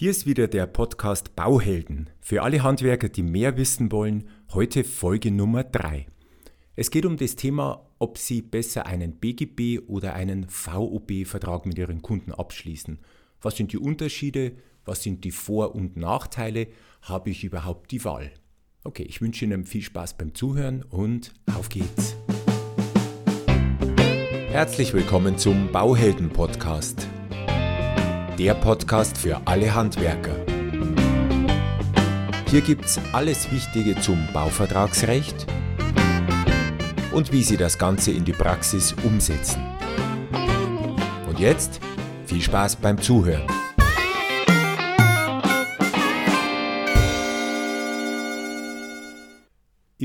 Hier ist wieder der Podcast Bauhelden. Für alle Handwerker, die mehr wissen wollen, heute Folge Nummer 3. Es geht um das Thema, ob Sie besser einen BGB oder einen VOB-Vertrag mit Ihren Kunden abschließen. Was sind die Unterschiede? Was sind die Vor- und Nachteile? Habe ich überhaupt die Wahl? Okay, ich wünsche Ihnen viel Spaß beim Zuhören und auf geht's. Herzlich willkommen zum Bauhelden Podcast. Der Podcast für alle Handwerker. Hier gibt's alles Wichtige zum Bauvertragsrecht und wie Sie das Ganze in die Praxis umsetzen. Und jetzt viel Spaß beim Zuhören.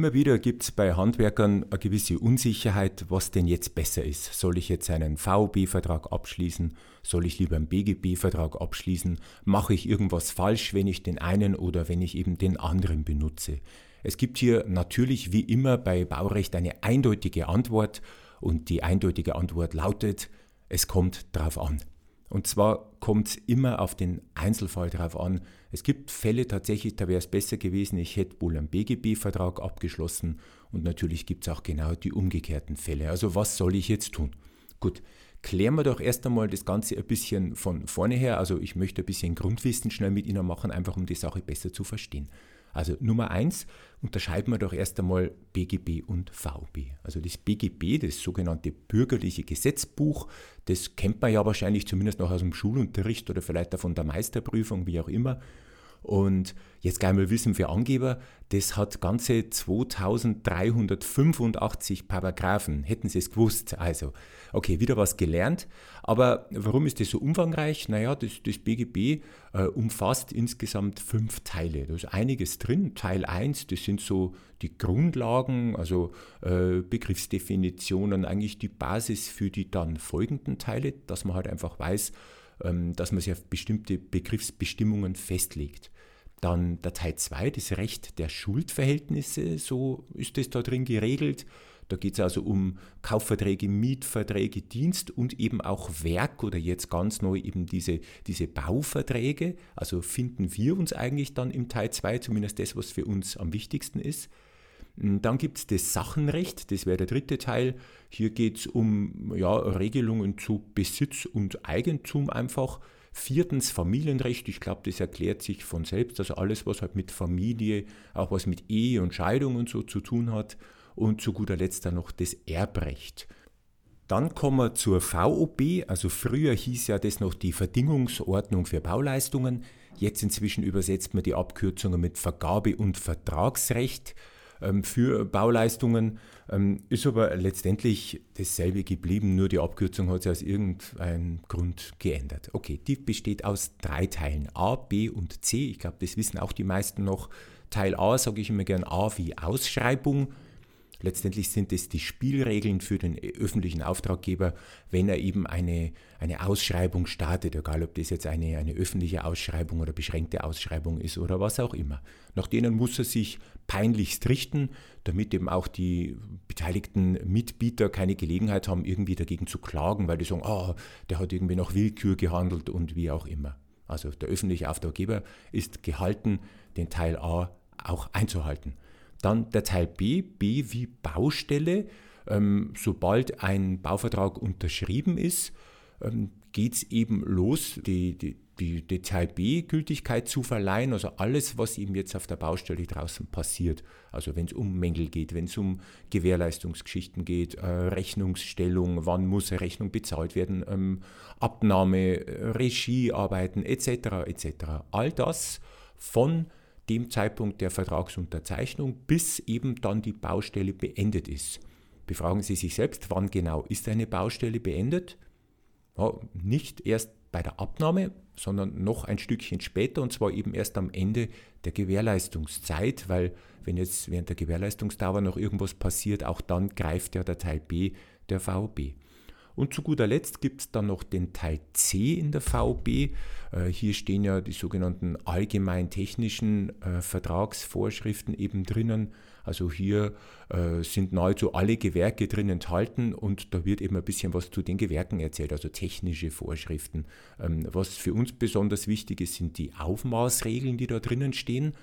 Immer wieder gibt es bei Handwerkern eine gewisse Unsicherheit, was denn jetzt besser ist. Soll ich jetzt einen VOB-Vertrag abschließen? Soll ich lieber einen BGB-Vertrag abschließen? Mache ich irgendwas falsch, wenn ich den einen oder wenn ich eben den anderen benutze? Es gibt hier natürlich wie immer bei Baurecht eine eindeutige Antwort und die eindeutige Antwort lautet, es kommt drauf an. Und zwar kommt es immer auf den Einzelfall drauf an. Es gibt Fälle tatsächlich, da wäre es besser gewesen, ich hätte wohl einen BGB-Vertrag abgeschlossen und natürlich gibt es auch genau die umgekehrten Fälle. Also was soll ich jetzt tun? Gut, klären wir doch erst einmal das Ganze ein bisschen von vorne her. Also ich möchte ein bisschen Grundwissen schnell mit Ihnen machen, einfach um die Sache besser zu verstehen. Also Nummer eins unterscheiden wir doch erst einmal BGB und VB. Also das BGB, das sogenannte bürgerliche Gesetzbuch, das kennt man ja wahrscheinlich zumindest noch aus dem Schulunterricht oder vielleicht auch von der Meisterprüfung, wie auch immer. Und jetzt gleich mal wissen für Angeber, das hat ganze 2385 Paragraphen. Hätten Sie es gewusst. Also, okay, wieder was gelernt. Aber warum ist das so umfangreich? Naja, das, das BGB äh, umfasst insgesamt fünf Teile. Da ist einiges drin. Teil 1, das sind so die Grundlagen, also äh, Begriffsdefinitionen, eigentlich die Basis für die dann folgenden Teile, dass man halt einfach weiß, ähm, dass man sich auf bestimmte Begriffsbestimmungen festlegt. Dann der Teil 2, das Recht der Schuldverhältnisse, so ist es da drin geregelt. Da geht es also um Kaufverträge, Mietverträge, Dienst und eben auch Werk oder jetzt ganz neu eben diese, diese Bauverträge. Also finden wir uns eigentlich dann im Teil 2, zumindest das, was für uns am wichtigsten ist. Hm, dann gibt es das Sachenrecht, das wäre der dritte Teil. Hier geht es um ja, Regelungen zu Besitz und Eigentum einfach. Viertens Familienrecht, ich glaube, das erklärt sich von selbst. Also alles, was halt mit Familie, auch was mit Ehe und Scheidung und so zu tun hat. Und zu guter Letzt dann noch das Erbrecht. Dann kommen wir zur VOB, also früher hieß ja das noch die Verdingungsordnung für Bauleistungen. Jetzt inzwischen übersetzt man die Abkürzungen mit Vergabe- und Vertragsrecht. Ähm, für Bauleistungen, ähm, ist aber letztendlich dasselbe geblieben, nur die Abkürzung hat sich aus irgendeinem Grund geändert. Okay, die besteht aus drei Teilen, A, B und C. Ich glaube, das wissen auch die meisten noch. Teil A sage ich immer gern A wie Ausschreibung. Letztendlich sind es die Spielregeln für den öffentlichen Auftraggeber, wenn er eben eine, eine Ausschreibung startet, egal ob das jetzt eine, eine öffentliche Ausschreibung oder beschränkte Ausschreibung ist oder was auch immer. Nach denen muss er sich peinlichst richten, damit eben auch die beteiligten Mitbieter keine Gelegenheit haben, irgendwie dagegen zu klagen, weil die sagen, oh, der hat irgendwie nach Willkür gehandelt und wie auch immer. Also der öffentliche Auftraggeber ist gehalten, den Teil A auch einzuhalten. Dann der Teil B, B wie Baustelle. Ähm, sobald ein Bauvertrag unterschrieben ist, ähm, geht es eben los, die, die, die, Teil B Gültigkeit zu verleihen, also alles, was eben jetzt auf der Baustelle draußen passiert. Also wenn es um Mängel geht, wenn es um Gewährleistungsgeschichten geht, äh, Rechnungsstellung, wann muss eine Rechnung bezahlt werden, ähm, Abnahme, äh, Regiearbeiten etc. etc. All das von dem Zeitpunkt der Vertragsunterzeichnung, bis eben dann die Baustelle beendet ist. Befragen Sie sich selbst, wann genau ist eine Baustelle beendet? Ja, nicht erst bei der Abnahme, sondern noch ein Stückchen später und zwar eben erst am Ende der Gewährleistungszeit, weil wenn jetzt während der Gewährleistungsdauer noch irgendwas passiert, auch dann greift ja der Teil B der VOB. Und zu guter Letzt gibt es dann noch den Teil C in der VB. Äh, hier stehen ja die sogenannten allgemein technischen äh, Vertragsvorschriften eben drinnen. Also hier äh, sind nahezu alle Gewerke drin enthalten und da wird eben ein bisschen was zu den Gewerken erzählt, also technische Vorschriften. Ähm, was für uns besonders wichtig ist, sind die Aufmaßregeln, die da drinnen stehen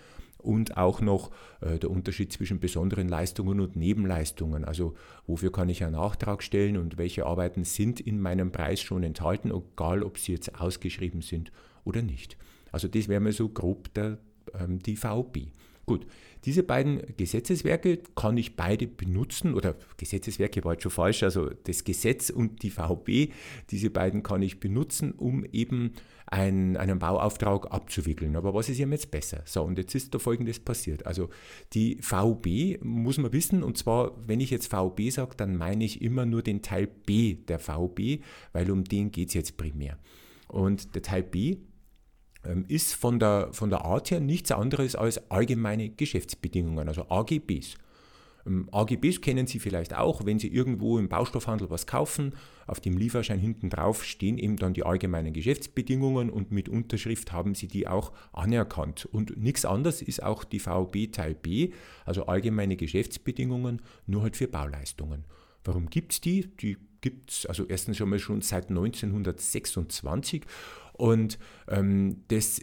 und auch noch äh, der Unterschied zwischen besonderen Leistungen und Nebenleistungen. Also wofür kann ich einen Nachtrag stellen und welche Arbeiten sind in meinem Preis schon enthalten, egal ob sie jetzt ausgeschrieben sind oder nicht. Also das wäre mal so grob der, ähm, die VB. Gut, diese beiden Gesetzeswerke kann ich beide benutzen, oder Gesetzeswerke war jetzt schon falsch, also das Gesetz und die VB, diese beiden kann ich benutzen, um eben ein, einen Bauauftrag abzuwickeln. Aber was ist jetzt besser? So, und jetzt ist da Folgendes passiert. Also die VB muss man wissen, und zwar, wenn ich jetzt VB sage, dann meine ich immer nur den Teil B der VB, weil um den geht es jetzt primär. Und der Teil B ist von der, von der Art her nichts anderes als allgemeine Geschäftsbedingungen, also AGBs. Ähm, AGBs kennen Sie vielleicht auch, wenn Sie irgendwo im Baustoffhandel was kaufen, auf dem Lieferschein hinten drauf stehen eben dann die allgemeinen Geschäftsbedingungen und mit Unterschrift haben Sie die auch anerkannt. Und nichts anderes ist auch die VB Teil B, also allgemeine Geschäftsbedingungen, nur halt für Bauleistungen. Warum gibt es die? Die gibt es also erstens schon mal schon seit 1926 und ähm, das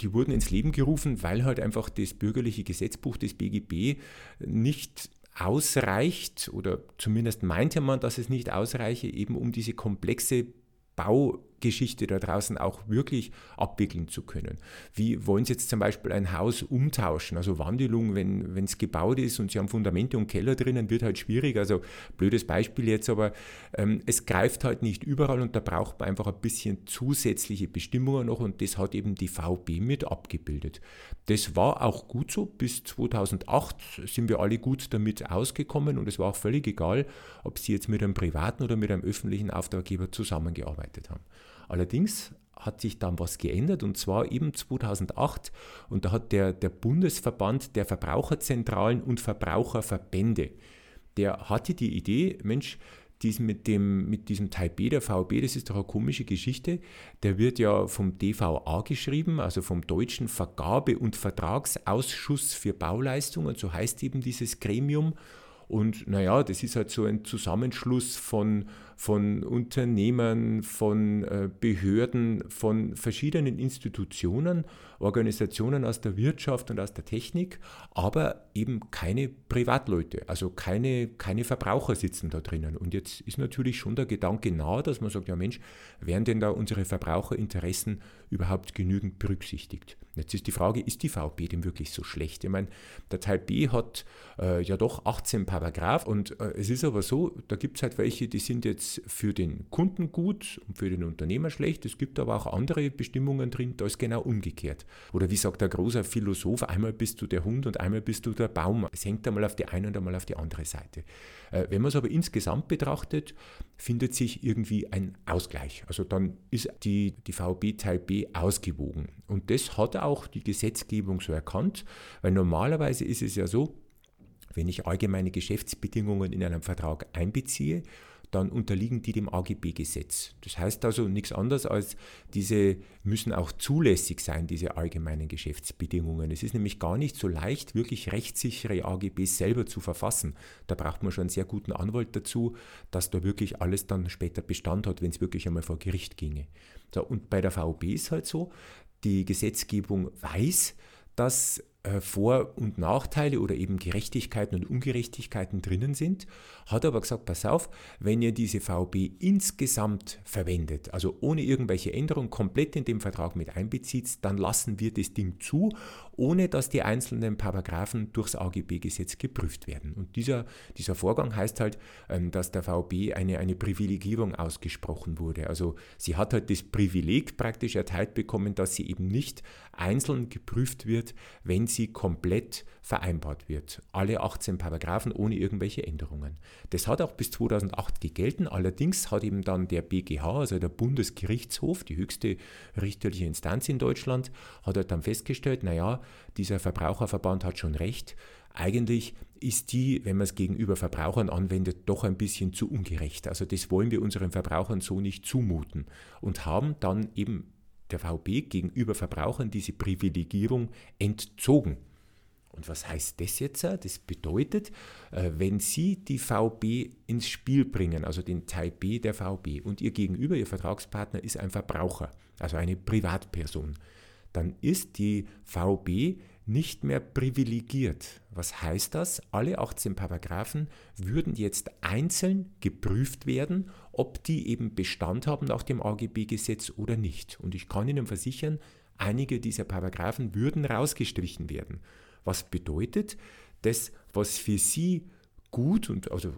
die wurden ins Leben gerufen, weil halt einfach das bürgerliche Gesetzbuch des BGB nicht ausreicht, oder zumindest meinte man, dass es nicht ausreiche, eben um diese komplexe Baugeschichte da draußen auch wirklich abwickeln zu können. Wie wollen Sie jetzt zum Beispiel ein Haus umtauschen? Also Wandelung, wenn es gebaut ist und Sie haben Fundamente und Keller drinnen, wird halt schwierig. Also blödes Beispiel jetzt, aber ähm, es greift halt nicht überall und da braucht man einfach ein bisschen zusätzliche Bestimmungen noch und das hat eben die VB mit abgebildet. Das war auch gut so. Bis 2008 sind wir alle gut damit ausgekommen und es war auch völlig egal, ob Sie jetzt mit einem privaten oder mit einem öffentlichen Auftraggeber zusammengearbeitet gearbeitet haben. Allerdings hat sich dann was geändert und zwar eben 2008 und da hat der, der Bundesverband der Verbraucherzentralen und Verbraucherverbände, der hatte die Idee, Mensch, dies mit, dem, mit diesem Teil B der VB, das ist doch eine komische Geschichte. Der wird ja vom DVA geschrieben, also vom Deutschen Vergabe- und Vertragsausschuss für Bauleistungen, so heißt eben dieses Gremium. Und naja, das ist halt so ein Zusammenschluss von, von Unternehmen, von äh, Behörden, von verschiedenen Institutionen, Organisationen aus der Wirtschaft und aus der Technik, aber eben keine Privatleute, also keine, keine Verbraucher sitzen da drinnen. Und jetzt ist natürlich schon der Gedanke nahe, dass man sagt, ja Mensch, werden denn da unsere Verbraucherinteressen überhaupt genügend berücksichtigt? Jetzt ist die Frage, ist die VB denn wirklich so schlecht? Ich meine, der Teil B hat äh, ja doch 18 Paragraph und äh, es ist aber so, da gibt es halt welche, die sind jetzt für den Kunden gut und für den Unternehmer schlecht. Es gibt aber auch andere Bestimmungen drin, da ist genau umgekehrt. Oder wie sagt der große Philosoph, einmal bist du der Hund und einmal bist du der Baum. Es hängt einmal auf die eine und einmal auf die andere Seite. Äh, wenn man es aber insgesamt betrachtet, findet sich irgendwie ein Ausgleich. Also dann ist die, die VB Teil B ausgewogen. Und das hat auch die Gesetzgebung so erkannt, weil normalerweise ist es ja so, wenn ich allgemeine Geschäftsbedingungen in einem Vertrag einbeziehe, dann unterliegen die dem AGB-Gesetz. Das heißt also nichts anderes als, diese müssen auch zulässig sein, diese allgemeinen Geschäftsbedingungen. Es ist nämlich gar nicht so leicht, wirklich rechtssichere AGBs selber zu verfassen. Da braucht man schon einen sehr guten Anwalt dazu, dass da wirklich alles dann später Bestand hat, wenn es wirklich einmal vor Gericht ginge. So, und bei der VOB ist halt so, die Gesetzgebung weiß, dass Vor- und Nachteile oder eben Gerechtigkeiten und Ungerechtigkeiten drinnen sind, hat aber gesagt, pass auf, wenn ihr diese VB insgesamt verwendet, also ohne irgendwelche Änderungen komplett in den Vertrag mit einbezieht, dann lassen wir das Ding zu, ohne dass die einzelnen Paragraphen durchs AGB-Gesetz geprüft werden. Und dieser, dieser Vorgang heißt halt, ähm, dass der VB eine, eine Privilegierung ausgesprochen wurde. Also sie hat halt das Privileg praktisch erteilt bekommen, dass sie eben nicht einzeln geprüft wird, wenn sie sie komplett vereinbart wird. Alle 18 Paragraphen ohne irgendwelche Änderungen. Das hat auch bis 2008 gegelten. Allerdings hat eben dann der BGH, also der Bundesgerichtshof, die höchste richterliche Instanz in Deutschland, hat halt dann festgestellt, naja, dieser Verbraucherverband hat schon recht. Eigentlich ist die, wenn man es gegenüber Verbrauchern anwendet, doch ein bisschen zu ungerecht. Also das wollen wir unseren Verbrauchern so nicht zumuten und haben dann eben der VB gegenüber Verbrauchern diese Privilegierung entzogen. Und was heißt das jetzt? Das bedeutet, äh, wenn Sie die VB ins Spiel bringen, also den Teil B der VB, und Ihr Gegenüber, Ihr Vertragspartner ist ein Verbraucher, also eine Privatperson, dann ist die VB nicht mehr privilegiert. Was heißt das? Alle 18 Paragraphen würden jetzt einzeln geprüft werden, ob die eben Bestand haben nach dem AGB-Gesetz oder nicht. Und ich kann Ihnen versichern, einige dieser Paragraphen würden rausgestrichen werden. Was bedeutet, das, was für Sie gut und also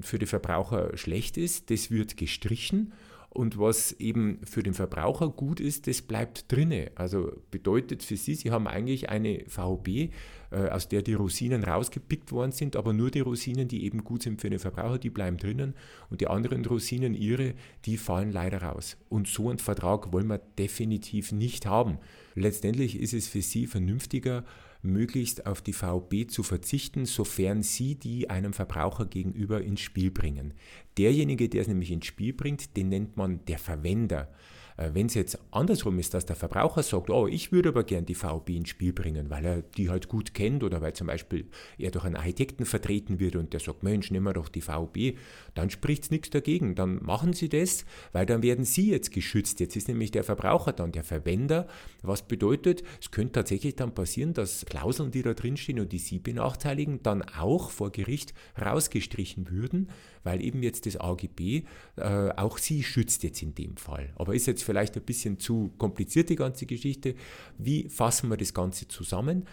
für die Verbraucher schlecht ist, das wird gestrichen und was eben für den Verbraucher gut ist, das bleibt drinne. Also bedeutet für Sie, Sie haben eigentlich eine VB, äh, aus der die Rosinen rausgepickt worden sind, aber nur die Rosinen, die eben gut sind für den Verbraucher, die bleiben drinnen und die anderen Rosinen, ihre, die fallen leider raus. Und so einen Vertrag wollen wir definitiv nicht haben. Letztendlich ist es für Sie vernünftiger, möglichst auf die VB zu verzichten, sofern sie die einem Verbraucher gegenüber ins Spiel bringen. Derjenige, der es nämlich ins Spiel bringt, den nennt man der Verwender. Äh, Wenn es jetzt andersrum ist, dass der Verbraucher sagt, oh, ich würde aber gern die VB ins Spiel bringen, weil er die halt gut kennt oder weil zum Beispiel er durch einen Architekten vertreten wird und der sagt, Mensch, nehmen wir doch die VB, dann spricht es nichts dagegen. Dann machen Sie das, weil dann werden Sie jetzt geschützt. Jetzt ist nämlich der Verbraucher dann der Verwender, was bedeutet, es könnte tatsächlich dann passieren, dass Klauseln, die da drinstehen und die Sie benachteiligen, dann auch vor Gericht rausgestrichen würden, weil eben jetzt das AGB äh, auch Sie schützt jetzt in dem Fall. Aber ist jetzt vielleicht ein bisschen zu kompliziert, die ganze Geschichte. Wie fassen wir das Ganze zusammen?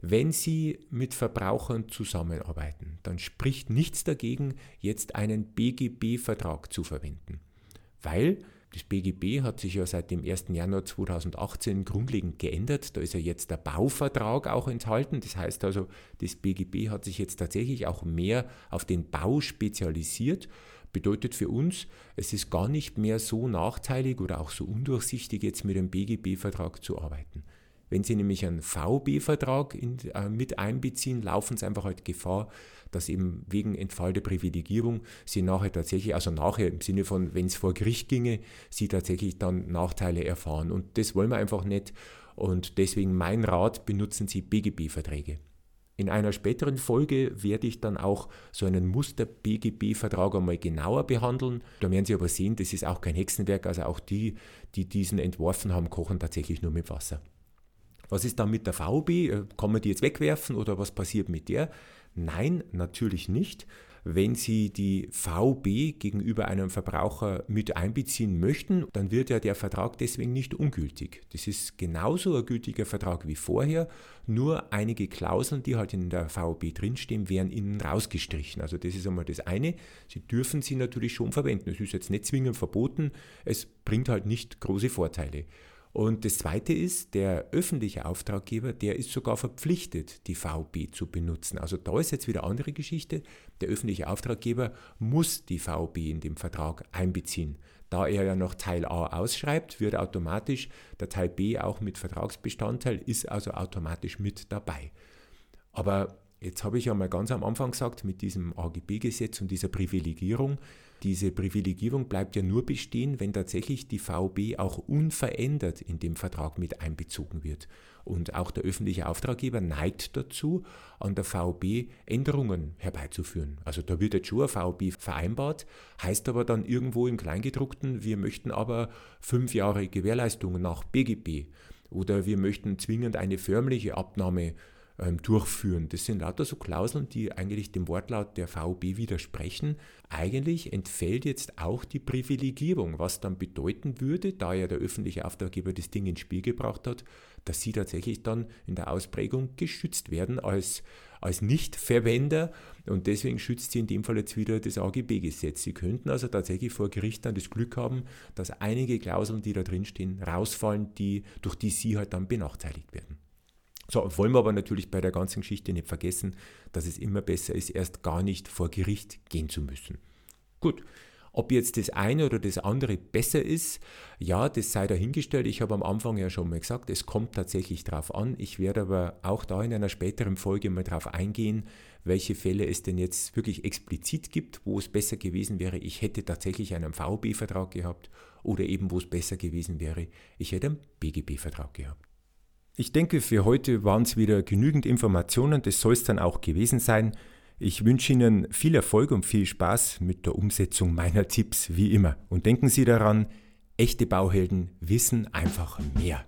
Wenn Sie mit Verbrauchern zusammenarbeiten, dann spricht nichts dagegen, jetzt einen BGB-Vertrag zu verwenden. Weil das BGB hat sich ja seit dem 1. Januar 2018 grundlegend geändert. Da ist ja jetzt der Bauvertrag auch enthalten. Das heißt also, das BGB hat sich jetzt tatsächlich auch mehr auf den Bau spezialisiert bedeutet für uns, es ist gar nicht mehr so nachteilig oder auch so undurchsichtig, jetzt mit einem BGB-Vertrag zu arbeiten. Wenn Sie nämlich einen VB-Vertrag äh, mit einbeziehen, laufen Sie einfach halt Gefahr, dass eben wegen Entfall der Privilegierung Sie nachher tatsächlich, also nachher im Sinne von, wenn es vor Gericht ginge, Sie tatsächlich dann Nachteile erfahren. Und das wollen wir einfach nicht. Und deswegen mein Rat, benutzen Sie BGB-Verträge. In einer späteren Folge werde ich dann auch so einen Muster-BGB-Vertrag einmal genauer behandeln. Da werden Sie aber sehen, das ist auch kein Hexenwerk, also auch die, die diesen entworfen haben, kochen tatsächlich nur mit Wasser. Was ist dann mit der VB? Äh, kann man die jetzt wegwerfen oder was passiert mit der? Nein, natürlich nicht. Wenn Sie die VB gegenüber einem Verbraucher mit einbeziehen möchten, dann wird ja der Vertrag deswegen nicht ungültig. Das ist genauso ein gültiger Vertrag wie vorher, nur einige Klauseln, die halt in der VB drinstehen, werden Ihnen rausgestrichen. Also das ist einmal das eine. Sie dürfen sie natürlich schon verwenden. Es ist jetzt nicht zwingend verboten, es bringt halt nicht große Vorteile. Und das Zweite ist, der öffentliche Auftraggeber, der ist sogar verpflichtet, die VB zu benutzen. Also da ist jetzt wieder andere Geschichte. Der öffentliche Auftraggeber muss die VB in dem Vertrag einbeziehen. Da er ja noch Teil A ausschreibt, wird automatisch der Teil B auch mit Vertragsbestandteil, ist also automatisch mit dabei. Aber jetzt habe ich ja mal ganz am Anfang gesagt, mit diesem AGB-Gesetz und dieser Privilegierung, diese Privilegierung bleibt ja nur bestehen, wenn tatsächlich die VB auch unverändert in dem Vertrag mit einbezogen wird. Und auch der öffentliche Auftraggeber neigt dazu, an der VB Änderungen herbeizuführen. Also da wird jetzt schon eine VB vereinbart, heißt aber dann irgendwo im Kleingedruckten, wir möchten aber fünf Jahre Gewährleistung nach BGB oder wir möchten zwingend eine förmliche Abnahme ähm, durchführen. Das sind lauter so Klauseln, die eigentlich dem Wortlaut der VB widersprechen. Eigentlich entfällt jetzt auch die Privilegierung, was dann bedeuten würde, da ja der öffentliche Auftraggeber das Ding ins Spiel gebracht hat, dass sie tatsächlich dann in der Ausprägung geschützt werden als, als Nichtverwender und deswegen schützt sie in dem Fall jetzt wieder das AGB-Gesetz. Sie könnten also tatsächlich vor Gericht dann das Glück haben, dass einige Klauseln, die da drin stehen, rausfallen, die, durch die sie halt dann benachteiligt werden. So, wollen wir aber natürlich bei der ganzen Geschichte nicht vergessen, dass es immer besser ist, erst gar nicht vor Gericht gehen zu müssen. Gut, ob jetzt das eine oder das andere besser ist, ja, das sei dahingestellt. Ich habe am Anfang ja schon mal gesagt, es kommt tatsächlich drauf an. Ich werde aber auch da in einer späteren Folge mal drauf eingehen, welche Fälle es denn jetzt wirklich explizit gibt, wo es besser gewesen wäre, ich hätte tatsächlich einen VB-Vertrag gehabt oder eben wo es besser gewesen wäre, ich hätte einen BGB-Vertrag gehabt. Ich denke, für heute waren es wieder genügend Informationen, das soll es dann auch gewesen sein. Ich wünsche Ihnen viel Erfolg und viel Spaß mit der Umsetzung meiner Tipps wie immer. Und denken Sie daran, echte Bauhelden wissen einfach mehr.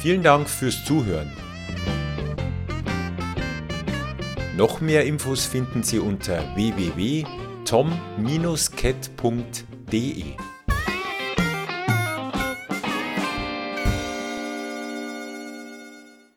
Vielen Dank fürs Zuhören. Noch mehr Infos finden Sie unter www.tom-cat.de.